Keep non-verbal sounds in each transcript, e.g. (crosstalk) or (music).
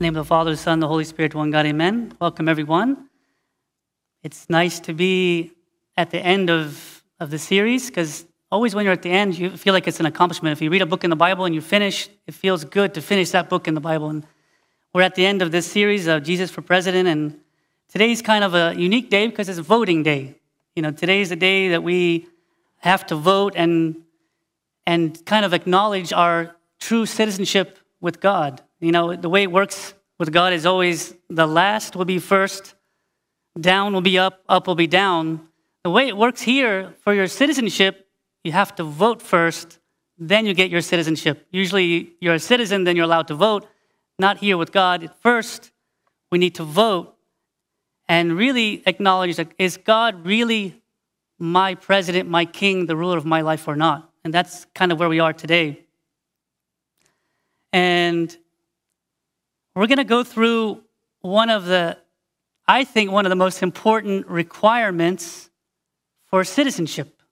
Name of the Father, the Son, the Holy Spirit, one God, amen. Welcome, everyone. It's nice to be at the end of, of the series because always when you're at the end, you feel like it's an accomplishment. If you read a book in the Bible and you finish, it feels good to finish that book in the Bible. And we're at the end of this series of Jesus for President, and today's kind of a unique day because it's voting day. You know, today's the day that we have to vote and and kind of acknowledge our true citizenship with God. You know, the way it works with God is always the last will be first, down will be up, up will be down. The way it works here for your citizenship, you have to vote first, then you get your citizenship. Usually you're a citizen, then you're allowed to vote. Not here with God. First, we need to vote and really acknowledge that is God really my president, my king, the ruler of my life or not? And that's kind of where we are today. And we're going to go through one of the, I think, one of the most important requirements for citizenship.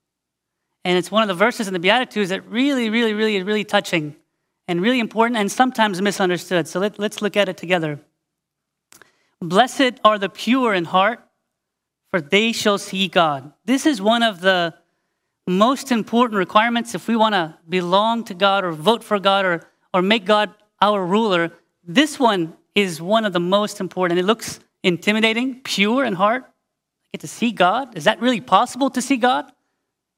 And it's one of the verses in the Beatitudes that really, really, really, really touching and really important and sometimes misunderstood. So let, let's look at it together. Blessed are the pure in heart, for they shall see God. This is one of the most important requirements if we want to belong to God or vote for God or, or make God our ruler. This one is one of the most important. It looks intimidating, pure in heart. I get to see God. Is that really possible to see God?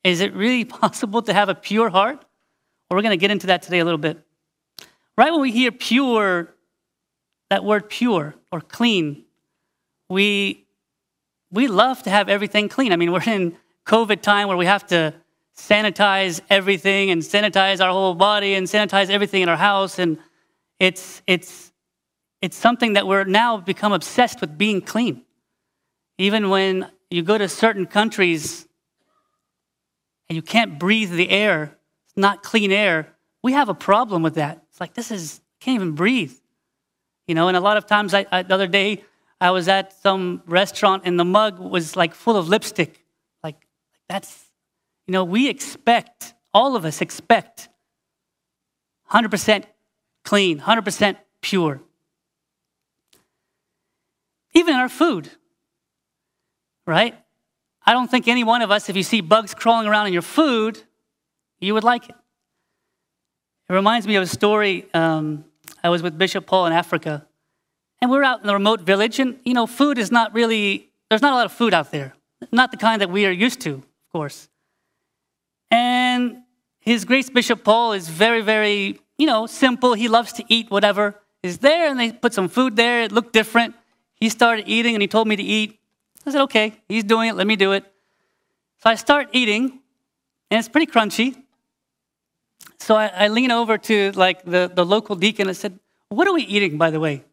Is it really (laughs) possible to have a pure heart? Well, we're going to get into that today a little bit. Right when we hear pure, that word pure or clean, we we love to have everything clean. I mean, (laughs) we're in COVID time where we have to sanitize everything and sanitize our whole body and sanitize everything in our house. And it's, it's, it's something that we're now become obsessed with being clean. Even when you go to certain countries and you can't breathe the air, it's not clean air, we have a problem with that. It's like, this is, can't even breathe. You know, and a lot of times, I, I, the other day, I was at some restaurant and the mug was like full of lipstick. Like, that's, you know, we expect, all of us expect 100% clean, 100% pure. Even our food, right? I don't think any one of us, if you see bugs crawling around in your food, you would like it. It reminds me of a story. Um, I was with Bishop Paul in Africa, and we're out in the remote village, and you know, food is not really, there's not a lot of food out there. Not the kind that we are used to, of course. And his Grace Bishop Paul is very, very, you know, simple. He loves to eat whatever is there, and they put some food there. It looked different. He started eating, and he told me to eat. I said, okay, he's doing it, let me do it. So I start eating, and it's pretty crunchy. So I, I lean over to like the, the local deacon and I said, what are we eating, by the way?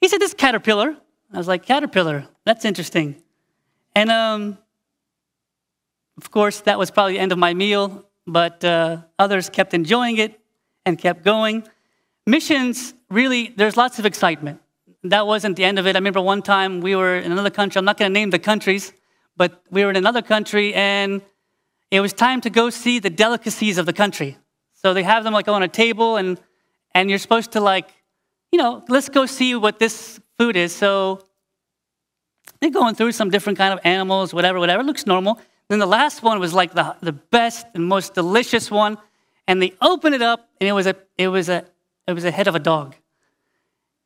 He said, This caterpillar. I was like, Caterpillar, that's interesting. And um, of course, that was probably the end of my meal, but uh, others kept enjoying it and kept going. Missions, really, there's lots of excitement. That wasn't the end of it. I remember one time we were in another country, I'm not going to name the countries, but we were in another country and it was time to go see the delicacies of the country. So they have them like on a table and, and you're supposed to like you know, let's go see what this food is. So they're going through some different kind of animals, whatever, whatever. It looks normal. Then the last one was like the, the best and most delicious one. And they open it up, and it was a it was a it was a head of a dog.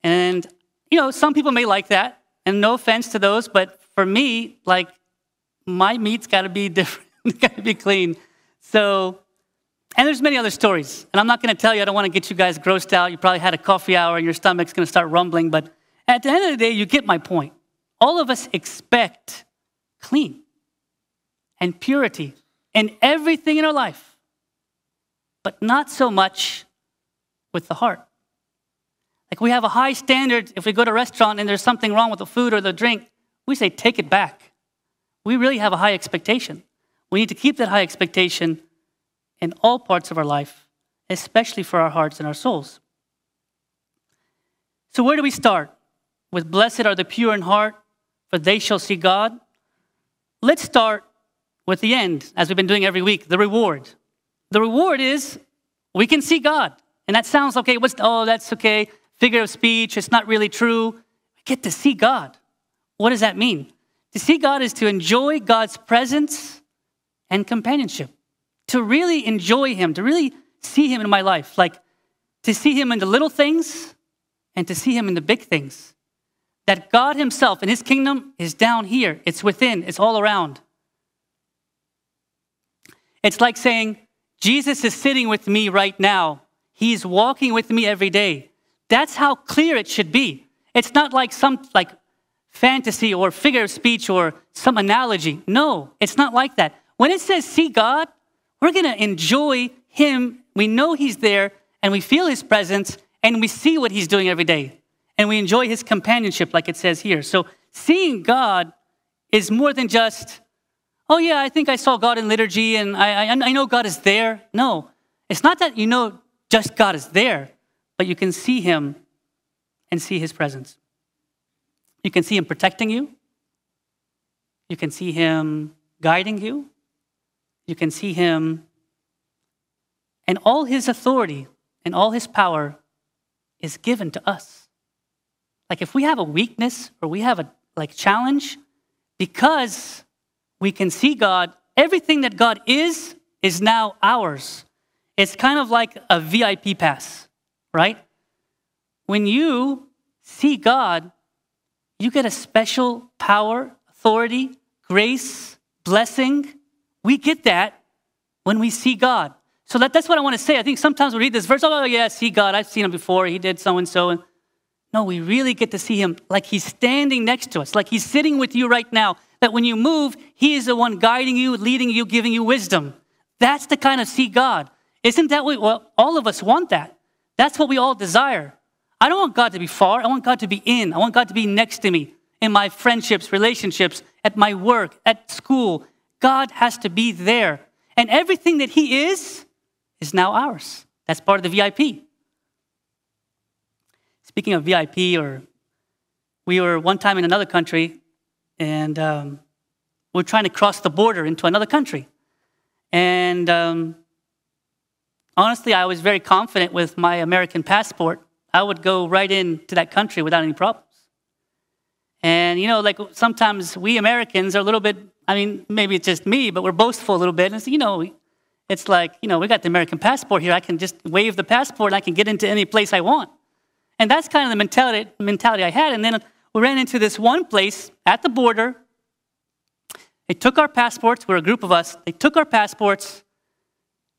And you know, some people may like that, and no offense to those, but for me, like my meat's got to be (laughs) different, got to be clean. So and there's many other stories. And I'm not going to tell you, I don't want to get you guys grossed out. You probably had a coffee hour and your stomach's going to start rumbling. But at the end of the day, you get my point. All of us expect clean and purity in everything in our life, but not so much with the heart. Like we have a high standard. If we go to a restaurant and there's something wrong with the food or the drink, we say, take it back. We really have a high expectation. We need to keep that high expectation in all parts of our life, especially for our hearts and our souls. So, where do we start? With blessed are the pure in heart, for they shall see God. Let's start with the end, as we've been doing every week the reward. The reward is we can see God. And that sounds okay. What's, oh, that's okay. figure of speech, it's not really true. We get to see God. What does that mean? To see God is to enjoy God's presence and companionship, to really enjoy Him, to really see Him in my life, like to see Him in the little things and to see Him in the big things. That God Himself and His kingdom is down here, it's within, it's all around. It's like saying, Jesus is sitting with me right now. He's walking with me every day. That's how clear it should be. It's not like some like fantasy or figure of speech or some analogy. No, it's not like that. When it says see God, we're going to enjoy him. We know he's there and we feel his presence and we see what he's doing every day. And we enjoy his companionship like it says here. So seeing God is more than just oh, yeah, I think I saw God in liturgy and I, I, I know God is there. No, it's not that you know just God is there, but you can see Him and see His presence. You can see Him protecting you, you can see Him guiding you, you can see Him, and all His authority and all His power is given to us. Like if we have a weakness or we have a like challenge, because we can see God. Everything that God is, is now ours. It's kind of like a VIP pass, right? When you see God, you get a special power, authority, grace, blessing. We get that when we see God. So that, that's what I want to say. I think sometimes we read this verse, oh, yeah, see God. I've seen him before. He did so and so. No, we really get to see him like he's standing next to us, like he's sitting with you right now that when you move, He is the one guiding you, leading you, giving you wisdom. That's the kind of see God. Isn't that what well, all of us want that? That's what we all desire. I don't want God to be far. I want God to be in. I want God to be next to me in my friendships, relationships, at my work, at school. God has to be there. And everything that He is, is now ours. That's part of the VIP. Speaking of VIP, or we were one time in another country and um, we're trying to cross the border into another country. And um, honestly, I was very confident with my American passport. I would go right into that country without any problems. And you know, like sometimes we Americans are a little bit, I mean, maybe it's just me, but we're boastful a little bit. And so, you know, it's like, you know, we got the American passport here. I can just wave the passport and I can get into any place I want. And that's kind of the mentality, mentality I had. And then we ran into this one place at the border. They took our passports, we're a group of us, they took our passports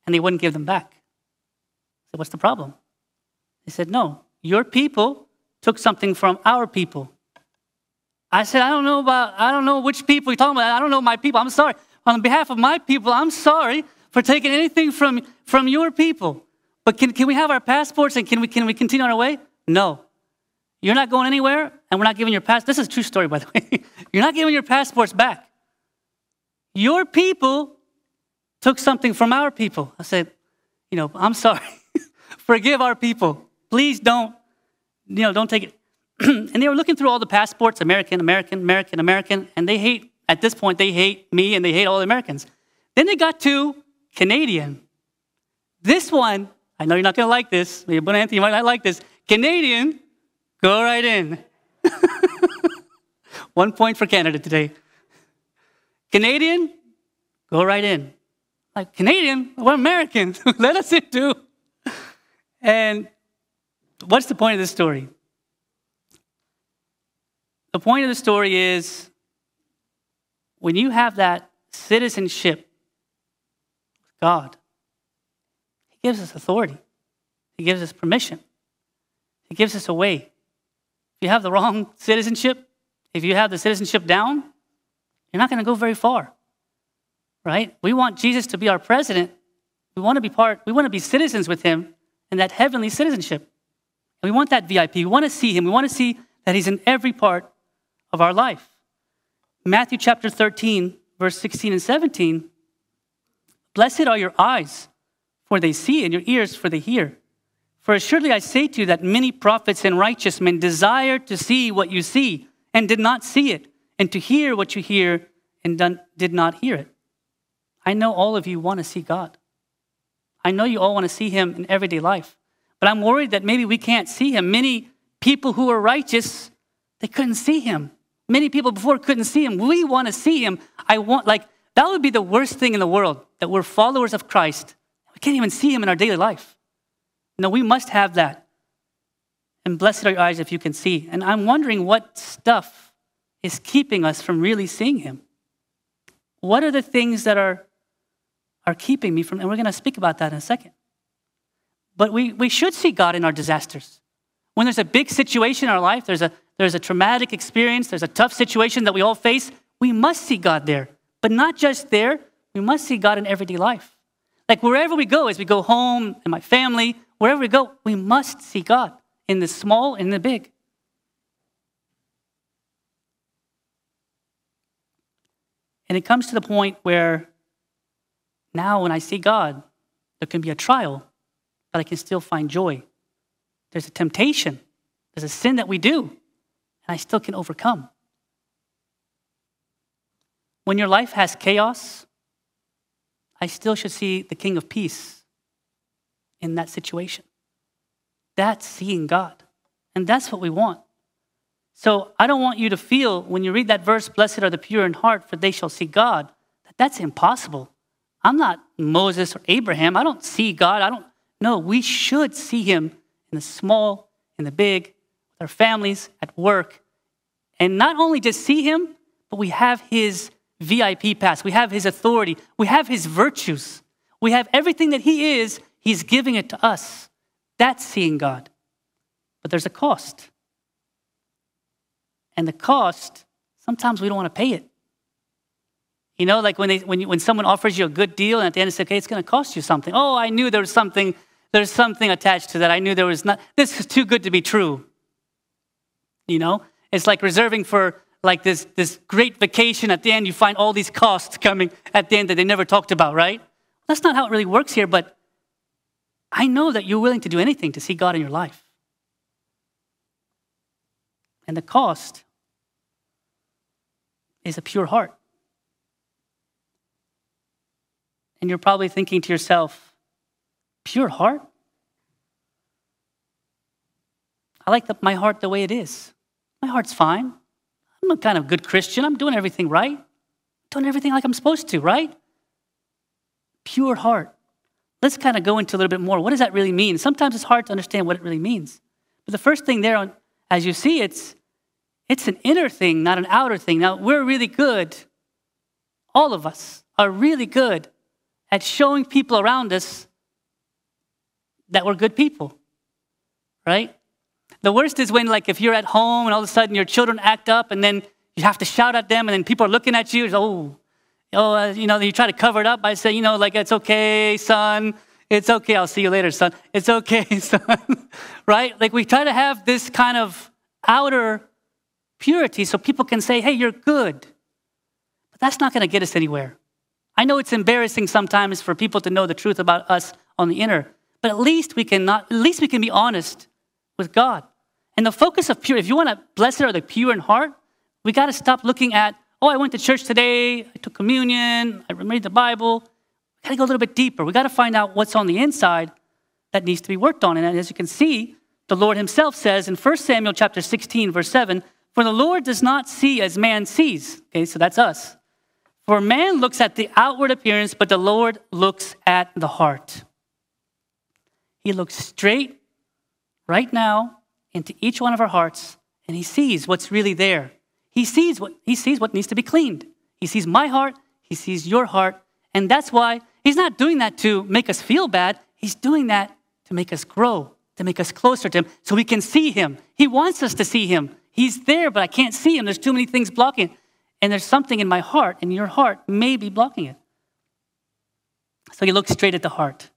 and they wouldn't give them back. I said, What's the problem? They said, No, your people took something from our people. I said, I don't know about, I don't know which people you're talking about. I don't know my people. I'm sorry. On behalf of my people, I'm sorry for taking anything from, from your people. But can, can we have our passports and can we, can we continue on our way? No. You're not going anywhere, and we're not giving your pass. This is a true story, by the (laughs) way. You're not giving your passports back. Your people took something from our people. I said, you know, I'm sorry. (laughs) Forgive our people. Please don't, you know, don't take it. (clears throat) and they were looking through all the passports, American, American, American, American, and they hate, at this point, they hate me and they hate all the Americans. Then they got to Canadian. This one, I know you're not going to like this. Maybe Anthony, you might not like this. Canadian Go right in. (laughs) One point for Canada today. Canadian, go right in. Like, Canadian? We're American. (laughs) Let us in too. And what's the point of this story? The point of the story is when you have that citizenship with God, He gives us authority, He gives us permission, He gives us a way you have the wrong citizenship, if you have the citizenship down, you're not going to go very far. Right? We want Jesus to be our president. We want to be part, we want to be citizens with him in that heavenly citizenship. And we want that VIP. We want to see him. We want to see that he's in every part of our life. Matthew chapter 13, verse 16 and 17. Blessed are your eyes, for they see, and your ears, for they hear. For assuredly I say to you that many prophets and righteous men desired to see what you see and did not see it, and to hear what you hear and did not hear it. I know all of you want to see God. I know you all want to see Him in everyday life. But I'm worried that maybe we can't see Him. Many people who were righteous, they couldn't see him. Many people before couldn't see him. We want to see him. I want, like, that would be the worst thing in the world that we're followers of Christ. We can't even see him in our daily life. No, we must have that. And blessed are your eyes if you can see. And I'm wondering what stuff is keeping us from really seeing him. What are the things that are, are keeping me from, and we're going to speak about that in a second. But we, we should see God in our disasters. When there's a big situation in our life, there's a, there's a traumatic experience, there's a tough situation that we all face, we must see God there. But not just there, we must see God in everyday life. Like wherever we go, as we go home, in my family, wherever we go, we must see God in the small and the big. And it comes to the point where now when I see God, there can be a trial, but I can still find joy. There's a temptation, there's a sin that we do, and I still can overcome. When your life has chaos, I still should see the King of Peace in that situation. That's seeing God. And that's what we want. So I don't want you to feel when you read that verse, blessed are the pure in heart, for they shall see God, that that's impossible. I'm not Moses or Abraham. I don't see God. I don't know. We should see him in the small, in the big, with our families, at work. And not only just see him, but we have his VIP pass. We have his authority. We have his virtues. We have everything that he is. He's giving it to us. That's seeing God. But there's a cost. And the cost, sometimes we don't want to pay it. You know, like when, they, when, you, when someone offers you a good deal and at the end they okay, it's going to cost you something. Oh, I knew there was something, there's something attached to that. I knew there was not, this is too good to be true. You know, it's like reserving for like this, this great vacation. At the end, you find all these costs coming at the end that they never talked about, right? That's not how it really works here, but I know that you're willing to do anything to see God in your life. And the cost is a pure heart. And you're probably thinking to yourself, pure heart? I like the, my heart the way it is. My heart's fine. I'm a kind of good Christian. I'm doing everything right. doing everything like I'm supposed to, right? Pure heart. Let's kind of go into a little bit more. What does that really mean? Sometimes it's hard to understand what it really means. But the first thing there, on, as you see, it's, it's an inner thing, not an outer thing. Now, we're really good, all of us are really good at showing people around us that we're good people, right? The worst is when, like, if you're at home and all of a sudden your children act up and then you have to shout at them and then people are looking at you, oh, oh, uh, you know, you try to cover it up by saying, you know, like, it's okay, son. It's okay. I'll see you later, son. (laughs) It's okay, (laughs) son. right? Like, we try to have this kind of outer purity so people can say, hey, you're good. But that's not going to get us anywhere. I know it's embarrassing sometimes for people to know the truth about us on the inner, but at least we can not, at least we can be honest with God. And the focus of pure, if you want to bless it or the pure in heart, we got to stop looking at Oh, I went to church today, I took communion, I read the Bible. We got to go a little bit deeper. We got to find out what's on the inside that needs to be worked on. And as you can see, the Lord himself says in 1 Samuel chapter 16, verse 7, For the Lord does not see as man sees. Okay, so that's us. For man looks at the outward appearance, but the Lord looks at the heart. He looks straight right now into each one of our hearts, and he sees what's really there. He sees what he sees what needs to be cleaned. He sees my heart, he sees your heart, and that's why he's not doing that to make us feel bad. He's doing that to make us grow, to make us closer to him so we can see him. He wants us to see him. He's there, but I can't see him. There's too many things blocking. And there's something in my heart, and your heart may be blocking it. So he looks straight at the heart.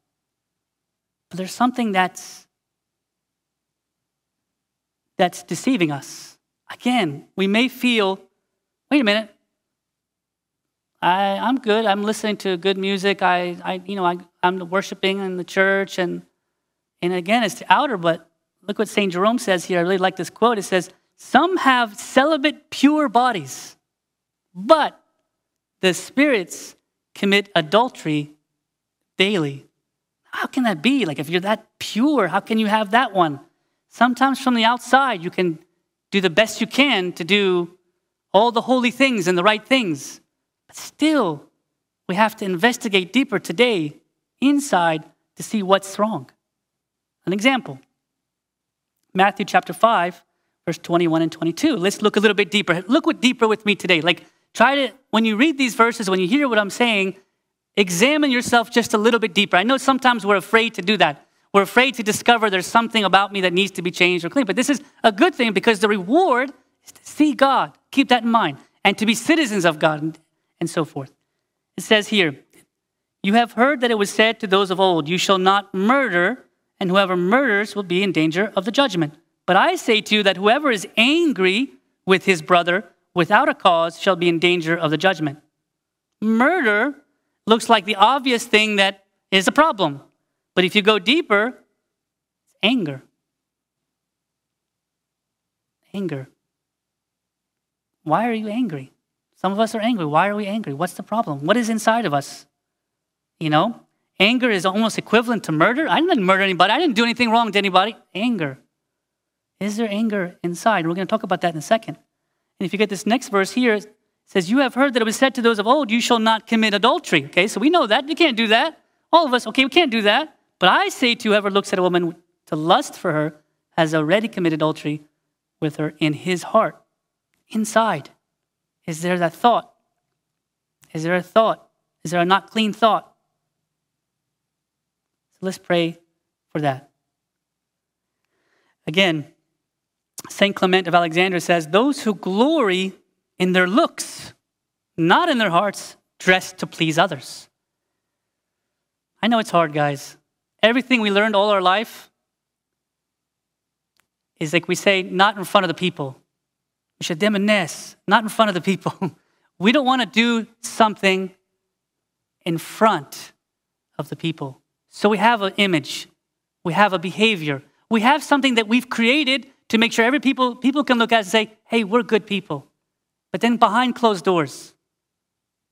But there's something that's that's deceiving us. Again, we may feel, wait a minute, I, I'm good. I'm listening to good music. I, I you know, I, I'm worshiping in the church. And, and again, it's the outer, but look what St. Jerome says here. I really like this quote. It says, Some have celibate, pure bodies, but the spirits commit adultery daily. How can that be? Like, if you're that pure, how can you have that one? Sometimes from the outside, you can do the best you can to do all the holy things and the right things. But still, we have to investigate deeper today inside to see what's wrong. An example Matthew chapter 5, verse 21 and 22. Let's look a little bit deeper. Look what deeper with me today. Like, try to, when you read these verses, when you hear what I'm saying, examine yourself just a little bit deeper. I know sometimes we're afraid to do that. We're afraid to discover there's something about me that needs to be changed or cleaned. But this is a good thing because the reward is to see God. Keep that in mind. And to be citizens of God and, so forth. It says here, You have heard that it was said to those of old, You shall not murder, and whoever murders will be in danger of the judgment. But I say to you that whoever is angry with his brother without a cause shall be in danger of the judgment. Murder looks like the obvious thing that is a problem. But if you go deeper, it's anger. Anger. Why are you angry? Some of us are angry. Why are we angry? What's the problem? What is inside of us? You know, anger is almost equivalent to murder. I didn't murder anybody. I didn't do anything wrong to anybody. Anger. Is there anger inside? We're going to talk about that in a second. And if you get this next verse here, it says, You have heard that it was said to those of old, You shall not commit adultery. Okay, so we know that. You can't do that. All of us, okay, we can't do that. But I say to whoever looks at a woman to lust for her has already committed adultery with her in his heart. Inside, is there that thought? Is there a thought? Is there a not clean thought? So let's pray for that. Again, St. Clement of Alexandria says, Those who glory in their looks, not in their hearts, dress to please others. I know it's hard, guys. Everything we learned all our life is like we say, not in front of the people. We should demoness, not in front of the people. (laughs) we don't want to do something in front of the people. So we have an image, we have a behavior, we have something that we've created to make sure every people people can look at and say, "Hey, we're good people." But then behind closed doors,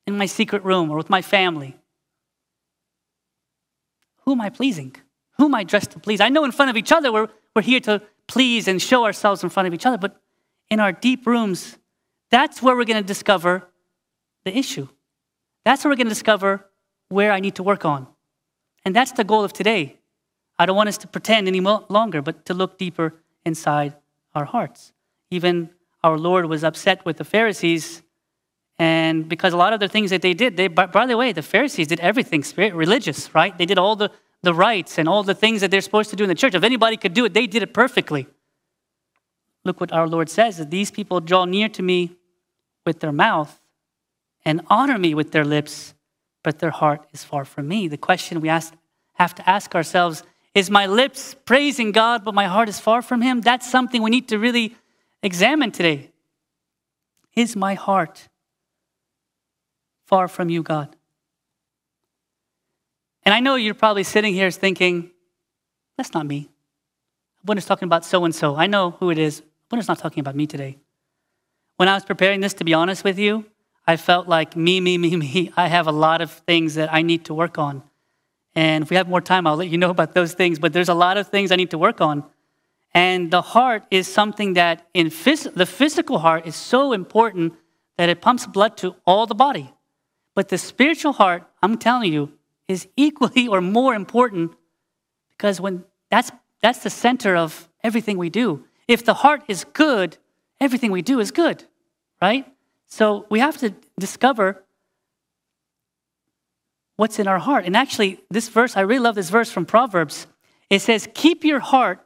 in my secret room or with my family, who am I pleasing? Who am I dressed to please? I know in front of each other we're, we're here to please and show ourselves in front of each other, but in our deep rooms, that's where we're going to discover the issue. That's where we're going to discover where I need to work on. And that's the goal of today. I don't want us to pretend any longer, but to look deeper inside our hearts. Even our Lord was upset with the Pharisees, and because a lot of the things that they did, they, by the way, the Pharisees did everything spirit religious, right? They did all the, the rites and all the things that they're supposed to do in the church. If anybody could do it, they did it perfectly. Look what our Lord says that these people draw near to me with their mouth and honor me with their lips, but their heart is far from me. The question we ask, have to ask ourselves is my lips praising God, but my heart is far from Him? That's something we need to really examine today. Is my heart far from you, God? And I know you're probably sitting here thinking, that's not me. It's talking about so and so, I know who it is. Winter's not talking about me today. When I was preparing this, to be honest with you, I felt like me, me, me, me. I have a lot of things that I need to work on. And if we have more time, I'll let you know about those things. But there's a lot of things I need to work on. And the heart is something that in phys- the physical heart is so important that it pumps blood to all the body. But the spiritual heart, I'm telling you, is equally or more important because when that's that's the center of everything we do. If the heart is good, everything we do is good, right? So we have to discover what's in our heart. And actually, this verse, I really love this verse from Proverbs. It says, Keep your heart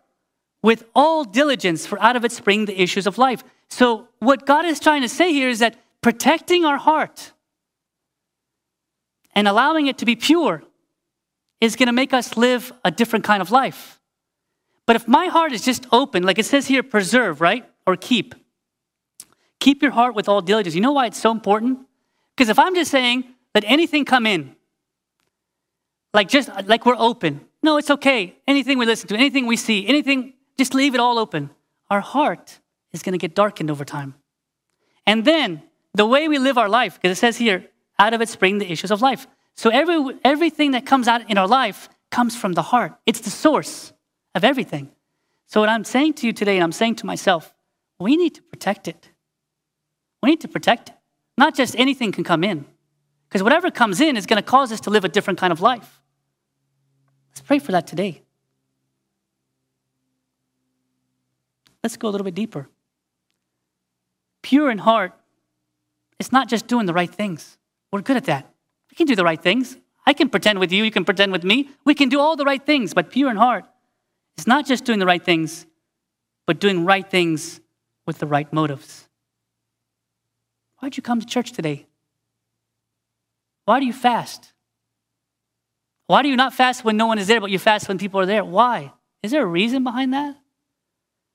with all diligence, for out of it spring the issues of life. So, what God is trying to say here is that protecting our heart and allowing it to be pure is going to make us live a different kind of life. But if my heart is just open, like it says here, preserve, right? Or keep. Keep your heart with all diligence. You know why it's so important? Because if I'm just saying, let anything come in, like just like we're open. No, it's okay. Anything we listen to, anything we see, anything, just leave it all open. Our heart is going to get darkened over time. And then the way we live our life, because it says here, out of it spring the issues of life. So every, everything that comes out in our life comes from the heart. It's the source of everything. So, what I'm saying to you today, and I'm saying to myself, we need to protect it. We need to protect it. Not just anything can come in, because whatever comes in is going to cause us to live a different kind of life. Let's pray for that today. Let's go a little bit deeper. Pure in heart, it's not just doing the right things. We're good at that. We can do the right things. I can pretend with you, you can pretend with me. We can do all the right things, but pure in heart, it's not just doing the right things, but doing right things with the right motives. Why'd you come to church today? Why do you fast? Why do you not fast when no one is there, but you fast when people are there? Why? Is there a reason behind that?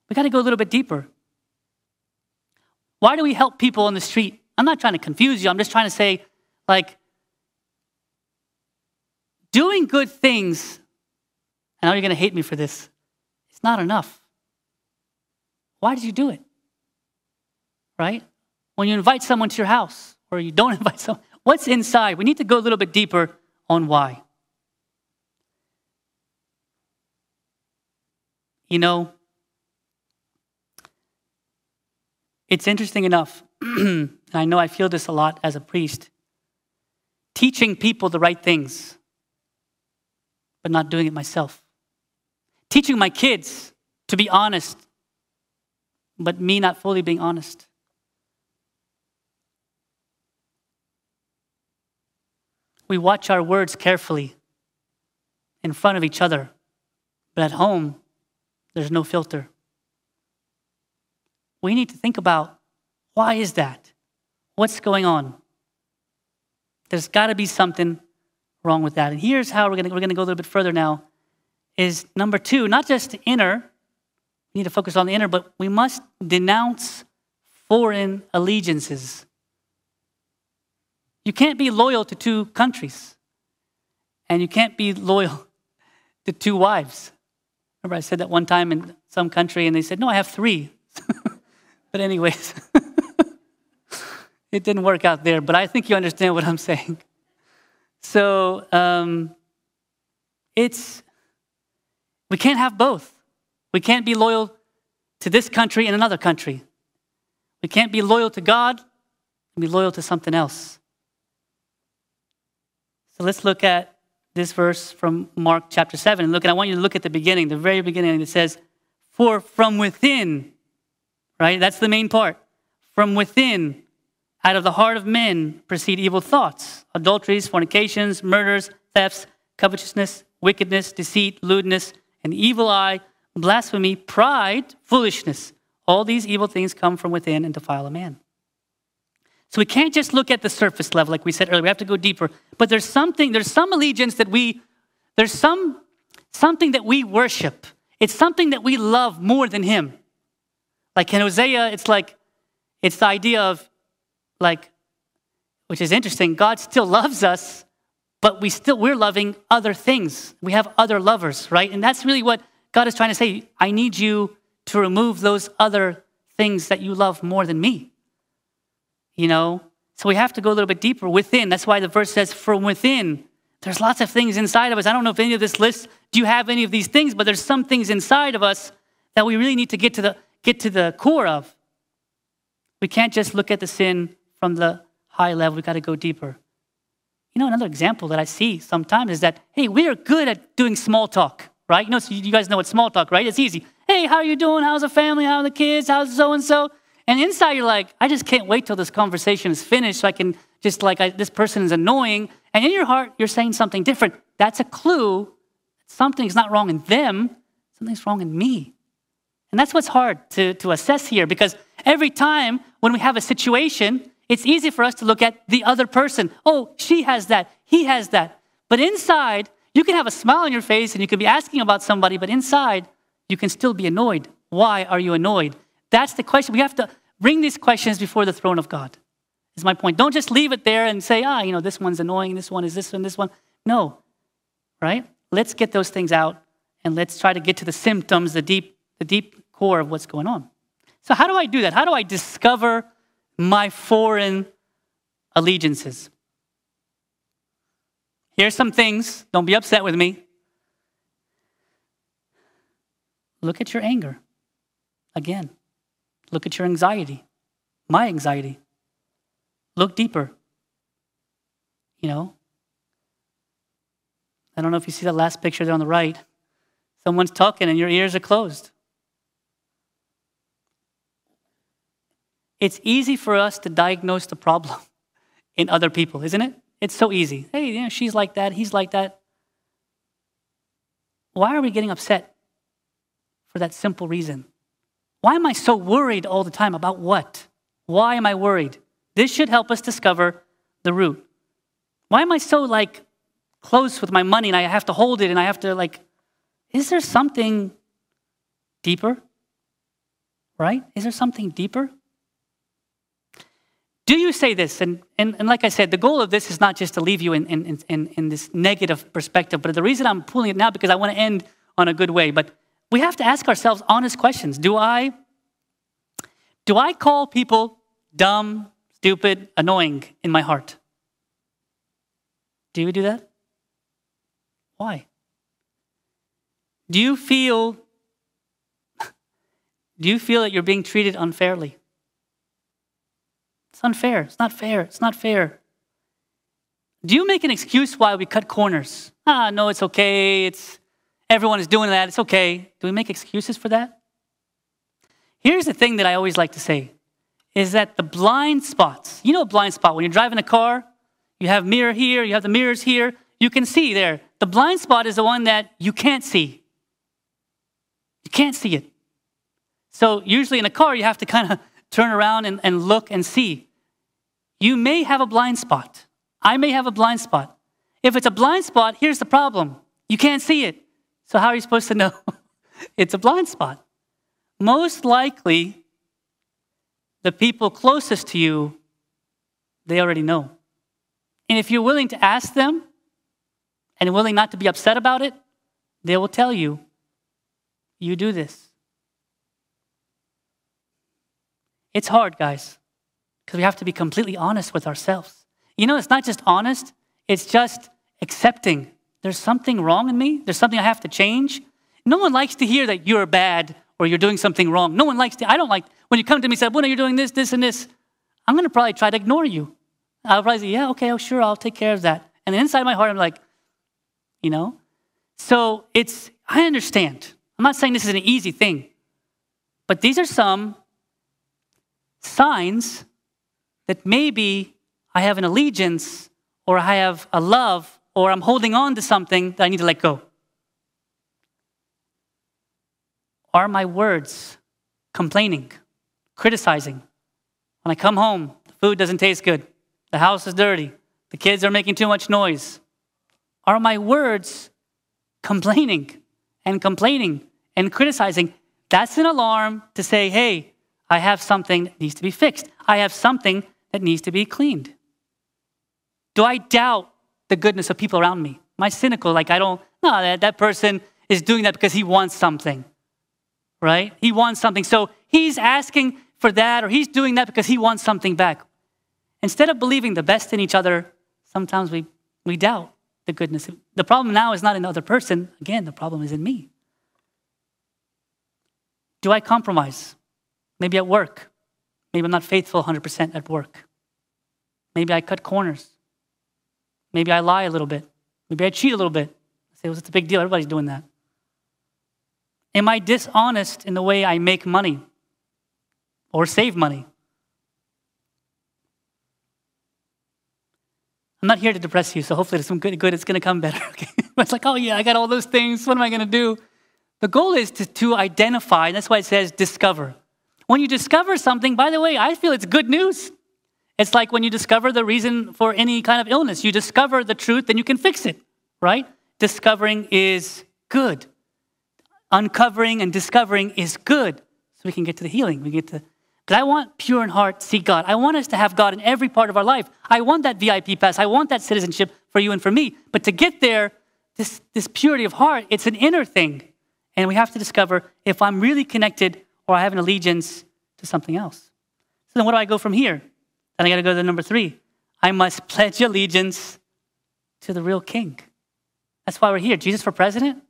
We got to go a little bit deeper. Why do we help people on the street? I'm not trying to confuse you. I'm just trying to say, like, doing good things, I know you're going to hate me for this, it's not enough. Why did you do it? Right? When you invite someone to your house or you don't (laughs) invite someone, what's inside? We need to go a little bit deeper on why. You know, it's interesting enough, (clears throat) and I know I feel this a lot as a priest, teaching people the right things, but not doing it myself. Teaching my kids to be honest, but me not fully being honest. We watch our words carefully in front of each other, but at home, there's no filter. We need to think about why is that? What's going on? There's got to be something wrong with that. And here's how we're going we're to go a little bit further now is number 2, not just inner, we need to focus on the inner, but we must denounce foreign allegiances. You can't be loyal to two countries, and you can't be loyal to two wives. Remember, I said that one time in some country, and they said, No, I have three. (laughs) but, anyways, (laughs) it didn't work out there, but I think you understand what I'm (laughs) saying. So, um, it's, we can't have both. We can't be loyal to this country and another country. We can't be loyal to God and be loyal to something else. So let's look at this verse from Mark chapter 7. Look, and I want you to look at the beginning, the very beginning. It says, For from within, right? That's the main part. From within, out of the heart of men proceed evil thoughts, adulteries, fornications, murders, thefts, covetousness, wickedness, deceit, lewdness, an evil eye, blasphemy, pride, foolishness. All these evil things come from within and defile a man. So we can't just look at the surface level, like we said earlier. We have to go deeper. But there's something, there's some allegiance that we, there's some something that we worship. It's something that we love more than him. Like in Hosea, it's like, it's the idea of like, which is interesting, God still loves us, but we still we're loving other things. We have other lovers, right? And that's really what God is trying to say. I need you to remove those other things that you love more than me you know? So we have to go a little bit deeper within. That's why the verse says, from within. There's lots of things inside of us. I don't know if any of this list, do you have any of these things? But there's some things inside of us that we really need to get to the, get to the core of. We can't just look at the sin from the high level. We've got to go deeper. You know, another example that I see sometimes is that, hey, we are good at doing small talk, right? You know, so you guys know what small talk, right? It's easy. Hey, how are you doing? How's the family? How are the kids? How's so and so? And inside, you're like, I just can't wait till this conversation is finished so I can just like, I, this person is annoying. And in your heart, you're saying something different. That's a clue. Something's not wrong in them, something's wrong in me. And that's what's hard to, to assess here because every time when we have a situation, it's easy for us to look at the other person. Oh, she has that, he has that. But inside, you can have a smile on your face and you can be asking about somebody, but inside, you can still be annoyed. Why are you annoyed? That's the question. We have to bring these questions before the throne of God, is my point. Don't just leave it there and say, ah, you know, this one's annoying, this one is this one, this one. No, right? Let's get those things out and let's try to get to the symptoms, the deep, the deep core of what's going on. So, how do I do that? How do I discover my foreign allegiances? Here's some things. Don't be upset with me. Look at your anger. Again, look at your anxiety, my anxiety. Look deeper. You know, I don't know if you see that last picture there on the right. Someone's talking and your ears are closed. It's easy for us to diagnose the problem (laughs) in other people, isn't it? It's so easy. Hey, you know, she's like that, he's like that. Why are we getting upset for that simple reason? Why am I so worried all the time about what? Why am I worried? This should help us discover the root. Why am I so like close with my money and I have to hold it and I have to like is there something deeper? Right? Is there something deeper? Do you say this? And, and, and like I said, the goal of this is not just to leave you in, in, in, in this negative perspective, but the reason I'm pulling it now because I want to end on a good way. But we have to ask ourselves honest questions. Do I do I call people dumb, stupid, annoying in my heart? Do you do that? Why? Do you feel (laughs) do you feel that you're being treated unfairly? It's unfair. It's not fair. It's not fair. Do you make an excuse why we cut corners? Ah, no, it's okay. It's everyone is doing that. It's okay. Do we make excuses for that? Here's the thing that I always like to say is that the blind spots, you know a blind spot when you're driving a car, you have mirror here, you have the mirrors here, you can see there. The blind spot is the one that you can't see. You can't see it. So usually in a car, you have to kind of turn around and, and look and see. You may have a blind spot. I may have a blind spot. If it's a blind spot, here's the problem you can't see it. So, how are you supposed to (laughs) know it's a blind spot? Most likely, the people closest to you, they already know. And if you're willing to ask them and willing not to be upset about it, they will tell you, you do this. It's hard, guys, because we have to be completely honest with ourselves. You know, it's not just honest, it's just accepting there's something wrong in me, there's something I have to change. No one likes to hear that you're bad or you're doing something wrong. No one likes to, I don't like, when you come to me and say, are you doing this, this, and this? I'm going to probably try to ignore you. I'll probably say, yeah, okay, oh, sure, I'll take care of that. And inside my heart, I'm like, you know? So it's, I understand. I'm not saying this is an easy thing, but these are some signs that maybe I have an allegiance or I have a love or I'm holding on to something that I need to let go. Are my words complaining, criticizing? When I come home, the food doesn't taste good, the house is dirty, the kids are making too much noise. Are my words complaining and complaining and criticizing? That's an alarm to say, hey, I have something that needs to be fixed. I have something that needs to be cleaned. Do I doubt the goodness of people around me? Am I cynical? Like, I don't, no, that, that person is doing that because he wants something, right? He wants something. So he's asking for that or he's doing that because he wants something back. Instead of believing the best in each other, sometimes we, we doubt the goodness. The problem now is not in the other person. Again, the problem is in me. Do I compromise? Maybe at work. Maybe I'm not faithful 100% at work. Maybe I cut corners. Maybe I lie a little bit. Maybe I cheat a little bit. I say, well, it's a big deal. Everybody's doing that. Am I dishonest in the way I make money or save money? I'm not here to depress you, so hopefully there's some good, good it's going to come better. (laughs) Okay? it's like, oh yeah, I got all those things. What am I going to do? The goal is to, to identify, and that's why it says discover. When you discover something, by the way, I feel it's good news. It's like when you discover the reason for any kind of illness. You discover the truth, then you can fix it, right? Discovering is good. Uncovering and discovering is good. So we can get to the healing. We get to because I want pure in heart see God. I want us to have God in every part of our life. I want that VIP pass. I want that citizenship for you and for me. But to get there, this, this purity of heart, it's an inner thing. And we have to discover if I'm really connected or I have an allegiance to something else. So then, what do I go from here? Then I got to go to number three. I must (laughs) pledge allegiance to the real king. That's why we're here. Jesus for president?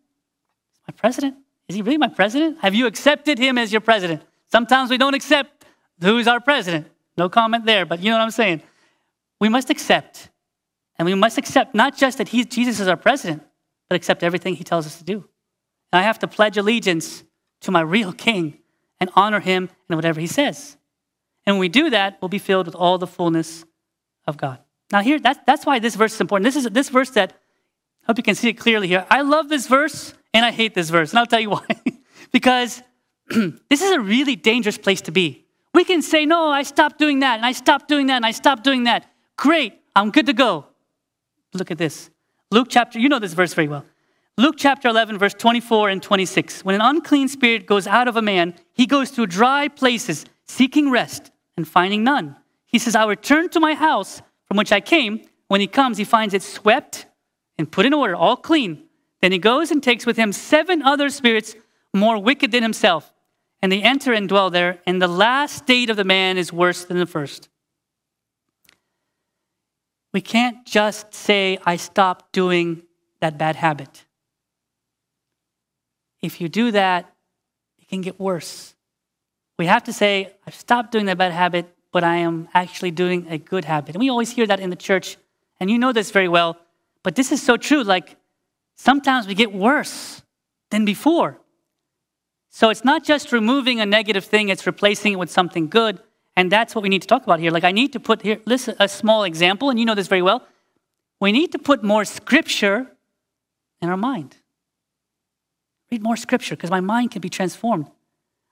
My president? Is he really my president? Have you accepted him as your president? Sometimes we don't accept who's our president. No comment there, but you know what I'm saying. We must accept. And we must accept not just that he's, Jesus is our president, but accept everything he tells us to do. And I have to pledge allegiance to my real king and honor him in whatever he says. And when we do that, we'll be filled with all the fullness of God. Now, here, that's, that's why this verse is important. This is this verse that, I hope you can see it clearly here. I love this verse and I hate this verse. And I'll tell you (laughs) why. because (clears throat) this is a really dangerous place to be. We can say, no, I stopped doing that, and I stopped doing that, and I stopped doing that. Great, I'm good to go. Look at this. Luke chapter, you know this verse very well. Luke chapter 11, verse 24 and 26. When an unclean spirit goes out of a man, he goes to dry places, seeking rest and finding none. He says, I return to my house from which I came. When he comes, he finds it swept and put in order, all clean. Then he goes and takes with him seven other spirits more wicked than himself. And they enter and dwell there, and the last state of the man is worse than the first. We can't just say, I stopped doing that bad habit. If you do that, it can get worse. We have to say, I've stopped doing that bad habit, but I am actually doing a good habit. And we always hear that in the church, and you know this very well. But this is so true. Like, sometimes we get worse than before. So it's not just removing a negative thing, it's replacing it with something good. And that's what we need to talk about here. Like, I need to put here, listen, a small example, and you know this very well. We need to put more scripture in our mind. Read more scripture because my mind can be transformed.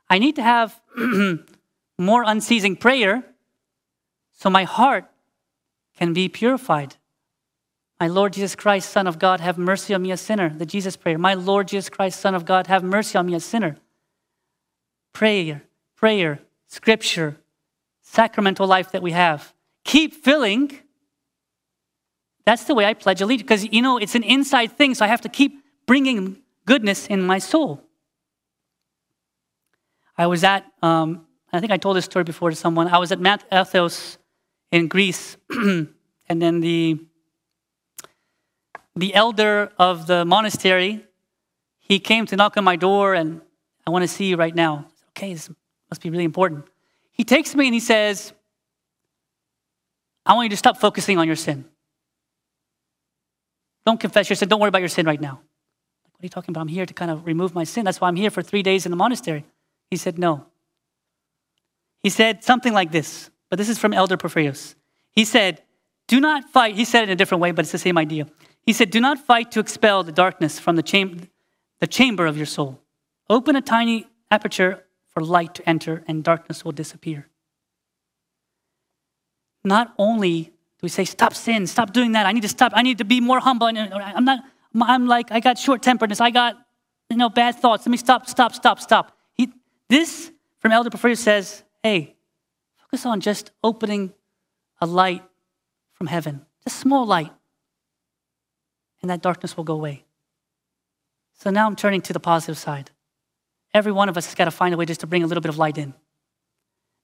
I need to have (clears throat) more unceasing prayer so my heart can be purified. My Lord Jesus Christ, Son of God, have mercy on me, a sinner. The Jesus prayer. My Lord Jesus Christ, Son of God, have mercy on me, a sinner. Prayer, prayer, scripture, sacramental life that we have. Keep filling. That's the way I pledge allegiance because, you know, it's an inside thing, so I have to keep bringing goodness in my soul. I was at, um, I think I told this story before to someone. I was at Mount Athos in Greece, (clears throat) and then the the elder of the monastery, he came to knock on my door, and I want to see you right now. Said, okay, this must be really important. He takes me and he says, I want you to stop focusing on your sin. Don't confess your sin. Don't worry about your sin right now. Are you talking about? I'm here to kind of remove my sin. That's why I'm here for three days in the monastery. He said, No. He said something like this, but this is from Elder Porphyrios. He said, Do not fight. He said it in a different way, but it's the same idea. He said, Do not fight to expel the darkness from the, cham- the chamber of your soul. Open a tiny aperture for light to enter, and darkness will disappear. Not only do we say, Stop sin, stop doing that, I need to stop, I need to be more humble. I'm not, I'm like, I got short temperedness, I got you know, bad thoughts. Let me stop, stop, stop, stop. He, this from Elder Porphyrios says, Hey, focus on just opening a light from heaven, just small light and that darkness will go away. So now I'm turning to the positive side. Every one of us has got to find a way just to bring a little bit of light in.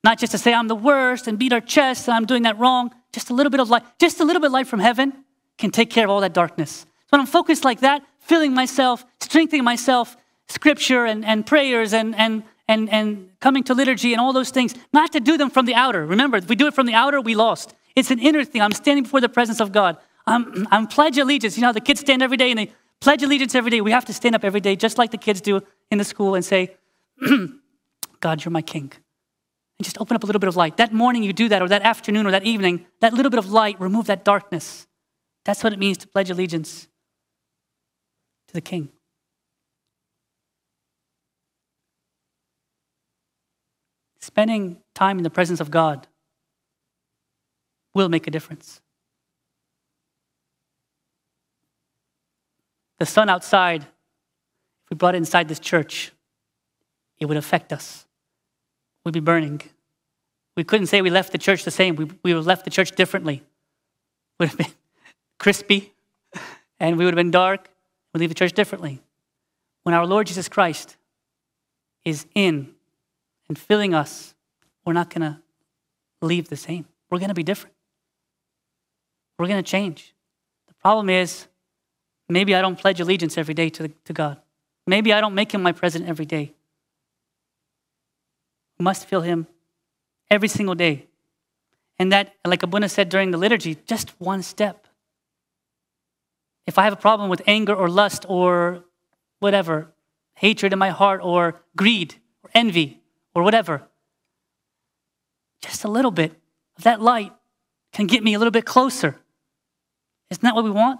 Not just to say I'm the worst and beat our chest and I'm doing that wrong. Just a little bit of light, just a little bit of light from heaven can take care of all that darkness. So when I'm focused like that, filling myself, strengthening myself, scripture and, and prayers and, and, and, and coming to liturgy and all those things, not to do them from the outer. Remember, if we do it from the outer, we lost. It's an inner thing. I'm standing before the presence of God. I'm, I'm pledge allegiance. You know, the kids stand every day and they pledge allegiance every day. We have to stand up every day, just like the kids do in the school, and say, (clears throat) God, you're my king. And just open up a little bit of light. That morning you do that, or that afternoon, or that evening, that little bit of light, remove that darkness. That's what it means to pledge allegiance to the king. Spending time in the presence of God will make a difference. the sun outside, if we brought it inside this church, it would affect us. We'd be burning. We couldn't say we left the church the same. We, we left the church differently. Would have been (laughs) crispy, and we would have been dark. We'd leave the church differently. When our Lord Jesus Christ is in and filling us, we're not going to leave the same. We're going to be different. We're going to change. The problem is, Maybe I don't pledge allegiance every day to, the, to God. Maybe I don't make him my president every day. We must feel him every single day. And that, like Abuna said during the liturgy, just one step. If I have a problem with anger or lust or whatever, hatred in my heart or greed or envy or whatever, just a little bit of that light can get me a little bit closer. Isn't that what we want?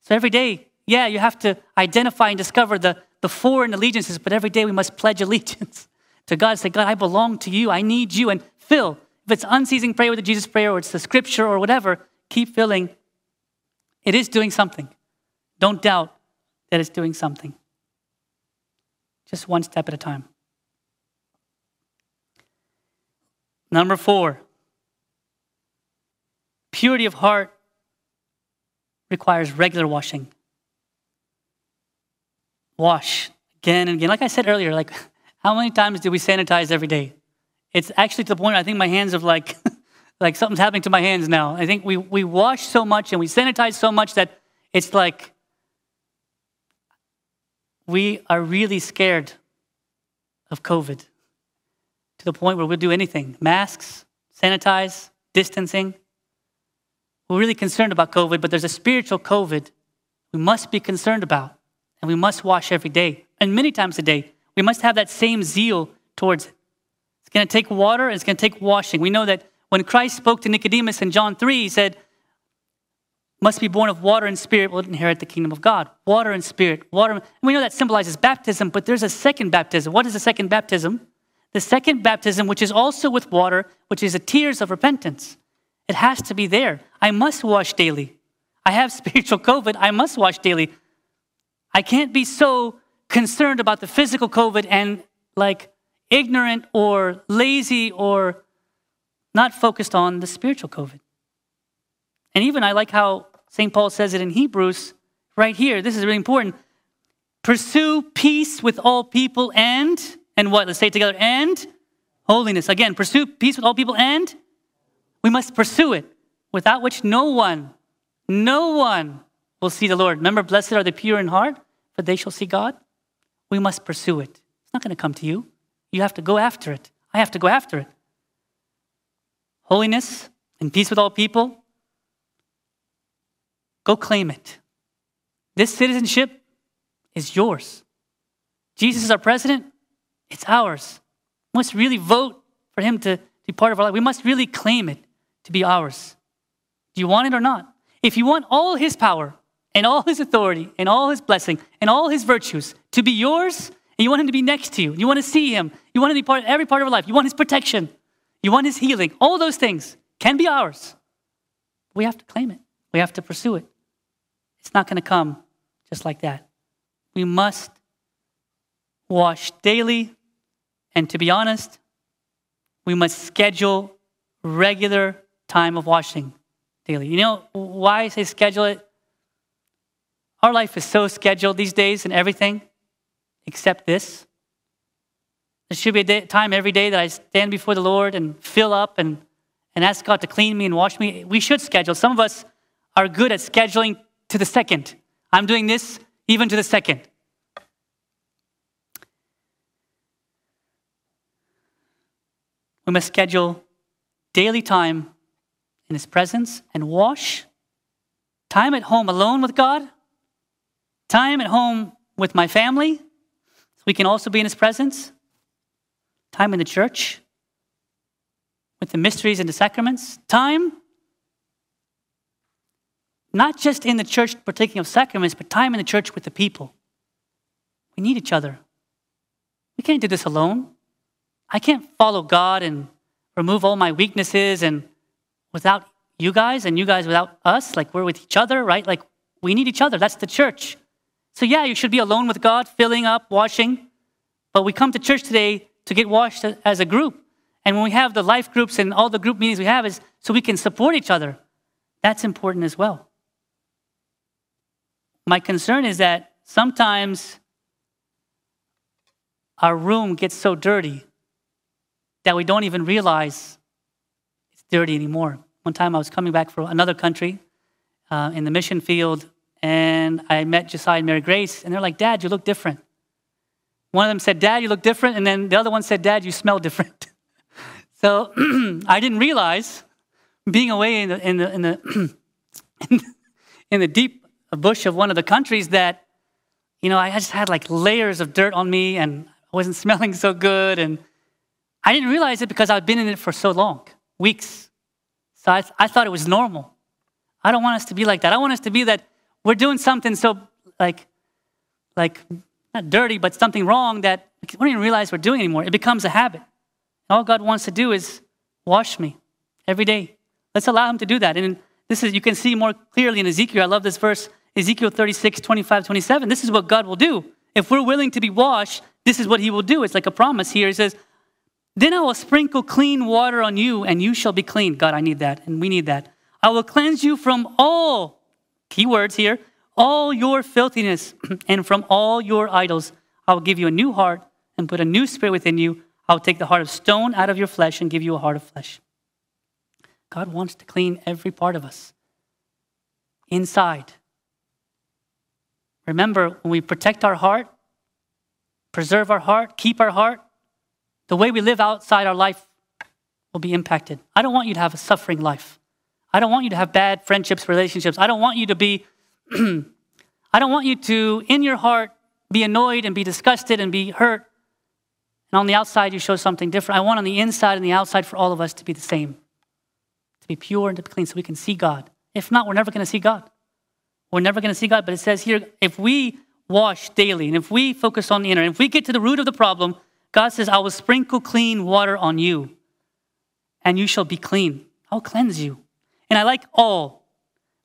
So every day, yeah, you have to identify and discover the, the foreign allegiances, but every day we must pledge allegiance (laughs) to God. Say, God, I belong to you. I need you. And fill. If it's unceasing prayer with the Jesus prayer or it's the scripture or whatever, keep filling. It is doing something. Don't doubt that it's doing something. Just one step at a time. Number four, purity of heart requires regular washing. Wash again and again. Like I said earlier, like (laughs) how many times do we sanitize every day? It's actually to the point I think my hands are like (laughs) like something's happening to my hands now. I think we, we wash so much and we sanitize so much that it's like we are really scared of COVID to the point where we'll do anything masks, sanitize, distancing. We're really concerned about COVID, but there's a spiritual COVID we must be concerned about, and we must wash every day, and many times a day. We must have that same zeal towards it. It's going to take water, it's going to take washing. We know that when Christ spoke to Nicodemus in John 3, he said, must be born of water and spirit will inherit the kingdom of God. Water and spirit. Water. And we know that symbolizes baptism, but there's a second baptism. What is the second baptism? The second baptism, which is also with water, which is the tears of repentance. It has to be there. I must wash daily. I have (laughs) spiritual COVID. I must wash daily. I can't be so concerned about the physical COVID and like ignorant or lazy or not focused on the spiritual COVID. And even I like how St. Paul says it in Hebrews right here. This is really important. Pursue peace with all people and, and what? Let's say it together, and holiness. Again, pursue peace with all people and we must pursue it, without which no one, no one will see the Lord. Remember, blessed are the pure in heart, for they shall see God. We must pursue it. It's not going to come to you. You have to go after it. I have to go after it. Holiness and peace with all people, Go claim it. This citizenship is yours. Jesus is our president, it's ours. We must really vote for him to be part of our life. We must really claim it to be ours. Do you want it or not? If you want all his power and all his authority and all his blessing and all his virtues to be yours, and you want him to be next to you, you want to see him, you want to be part of every part of our life, you want his protection, you want his healing, all those things can be ours. We have to claim it, we have to pursue it. It's not going to come just like that. We must wash daily, and to be honest, we must schedule regular time of washing daily. You know why I say schedule it? Our life is so scheduled these days and everything except this. There should be a day, time every day that I stand before the Lord and fill up and, and ask God to clean me and wash me. We should schedule. Some of us are good at scheduling to the second. I'm doing this even to the second. We must schedule daily time in His presence and wash, time at home alone with God, time at home with my family, so we can also be in His presence, time in the church with the mysteries and the sacraments, time not just in the church partaking of sacraments, but time in the church with the people. We need each other. We can't do this alone. I can't follow God and remove all my weaknesses and without you guys and you guys without us. Like we're with each other, right? Like we need each other. That's the church. So, yeah, you should be alone with God, filling up, washing. But we come to church today to get washed as a group. And when we have the life groups and all the group meetings we have is so we can support each other. That's important as well. My concern is that sometimes our room gets so dirty that we don't even realize it's dirty anymore. One time I was coming back from another country uh, in the mission field, and I met Josiah and Mary Grace, and they're like, Dad, you look different. One of them said, Dad, you look different. And then the other one said, Dad, you smell different. (laughs) so (clears throat) I didn't realize being away in the, in the, in the, (clears throat) in the deep bush of one of the countries that, you know, I just had like layers of dirt on me and I wasn't (laughs) smelling so good. And I didn't realize it because I'd been in it for so long, weeks. So I, I thought it was normal. I don't want us to be like that. I want us to be that we're doing something so like, like not dirty, but something wrong that we don't even realize we're doing anymore. It becomes a habit. All God wants to do is wash me every day. Let's allow Him to do that. And this is, you can see more clearly in Ezekiel. I love this verse, Ezekiel 36, 25, 27. This is what God will do. If we're willing to be washed, this is what He will do. It's like a promise here. He says, Then I will sprinkle clean water on you, and you shall be clean. God, I need that, and we need that. I will cleanse you from all, key words here, all your filthiness, (clears throat) and from all your idols. I will give you a new heart and put a new spirit within you. I will take the heart of stone out of your flesh and give you a heart of flesh. God wants to clean every part of us inside. Remember, when we protect our heart, preserve our heart, keep our heart, the way we live outside our life will be impacted. I don't want you to have a suffering life. I don't want you to have bad friendships, relationships. I don't want you to be, (clears throat) I don't want you to, in your heart, be annoyed and be disgusted and be hurt. And on the outside, you show something different. I want on the inside and the outside for all of us to be the same to be pure and to be clean so we can see God. If not, we're never going to see God. We're never going to see God. But it says here if we wash daily and if we focus on the inner, if we get to the root of the problem, God says, I will sprinkle clean water on you and you shall be clean. I'll cleanse you. And I like all.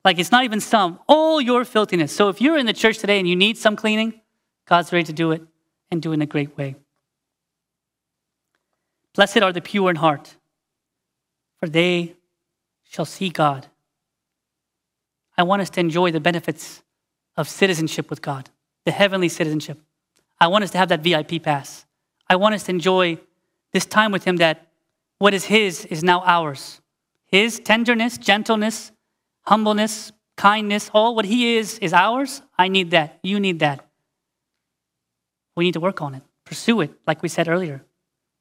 Like it's not even some, all your filthiness. So if you're in the church today and you need some cleaning, God's ready to do it and do it in a great way. Blessed are the pure in heart, for they shall see God. I want us to enjoy the benefits of citizenship with God, the heavenly citizenship. I want us to have that VIP pass. I want us to enjoy this time with Him that what is His is now ours. His tenderness, gentleness, humbleness, kindness, all what He is is ours. I need that. You need that. We need to work on it, pursue it, like we said earlier.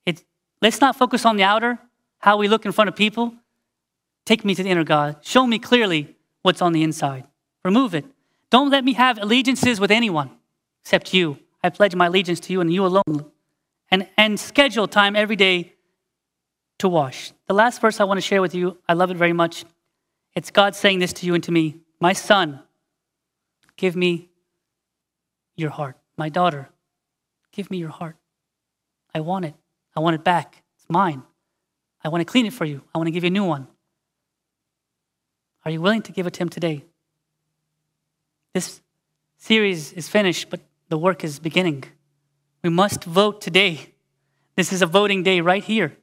It, let's not focus on the outer, how we look in front of people. Take me to the inner God. Show me clearly what's on the inside. Remove it. Don't let me have allegiances with anyone except you. I pledge my allegiance to you and you alone. And, and schedule time every day to wash. The last verse I want to share with you, I love it very much. It's God saying this to you and to me My son, give me your heart. My daughter, give me your heart. I want it. I want it back. It's mine. I want to clean it for you. I want to give you a new one. Are you willing to give it to Him today? This series is finished, but the work is beginning. We must vote today. This is a voting day right here.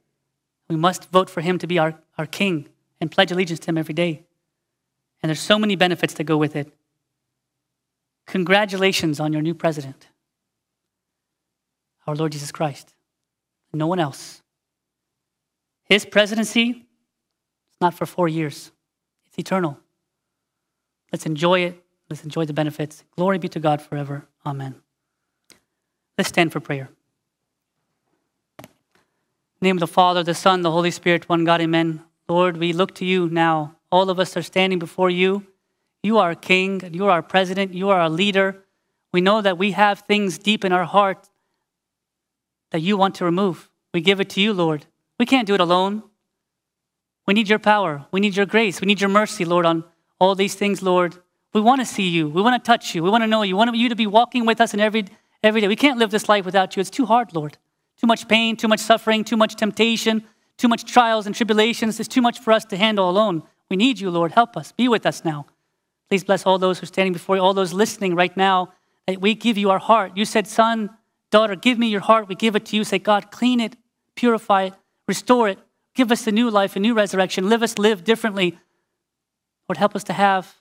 We must vote for Him to be our, our King and pledge allegiance to Him every day. And there's so many benefits that go with it. Congratulations on your new president, our Lord Jesus Christ. No one else. His presidency is not for four years it's eternal. Let's enjoy it. Let's enjoy the benefits. Glory be to God forever. Amen. Let's stand for prayer. name of the Father, the Son, the Holy Spirit, one God, amen. Lord, we look to you now. All of us are standing before you. You are King, you are our President, you are our leader. We know that we have things deep in our heart that you want to remove. We give it to you, Lord. We can't do it alone. We need your power. We need your grace. We need your mercy, Lord, on all these things, Lord. We want to see you. We want to touch you. We want to know you. We want you to be walking with us in every, every day. We can't live this life without you. It's too hard, Lord. Too much pain, too much suffering, too much temptation, too much trials and tribulations. It's too much for us to handle alone. We need you, Lord. Help us. Be with us now. Please bless all those who are standing before you, all those listening right now, that we give you our heart. You said, Son, daughter, give me your heart. We give it to you. Say, God, clean it, purify it, restore it, Give us a new life, a new resurrection. Live us live differently. Lord, help us to have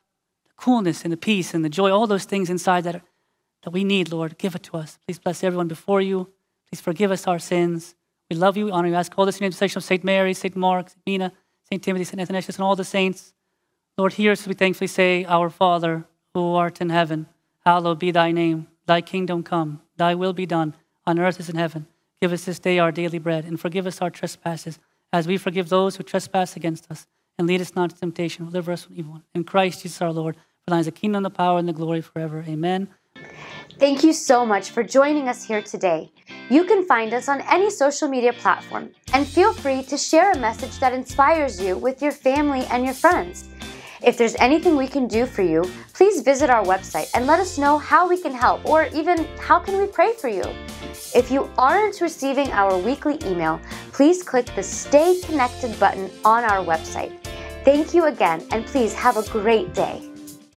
the coolness and the peace and the joy, all those things inside that, are, that we need, Lord. Give it to us. Please bless everyone before you. Please forgive us our sins. We love you, we honor you. Ask all this in the intercession of St. Mary, St. Mark, St. Mina, St. Timothy, St. Athanasius, and all the saints. Lord, hear us we thankfully say, Our Father, who art in heaven, hallowed be thy name. Thy kingdom come, thy will be done on earth as in heaven. Give us this day our daily bread, and forgive us our trespasses, as we forgive those who trespass against us. And lead us not into temptation, deliver us from evil. In Christ Jesus our Lord, for thine is the kingdom, the power, and the glory forever. Amen. Thank you so much for joining us here today. You can find us on any social media platform, and feel free to share a message that inspires you with your family and your friends. If there's anything we can do for you, please visit our website and let us know how we can help or even how can we pray for you. If you aren't receiving our weekly email, please click the Stay Connected button on our website. Thank you again, and please have a great day.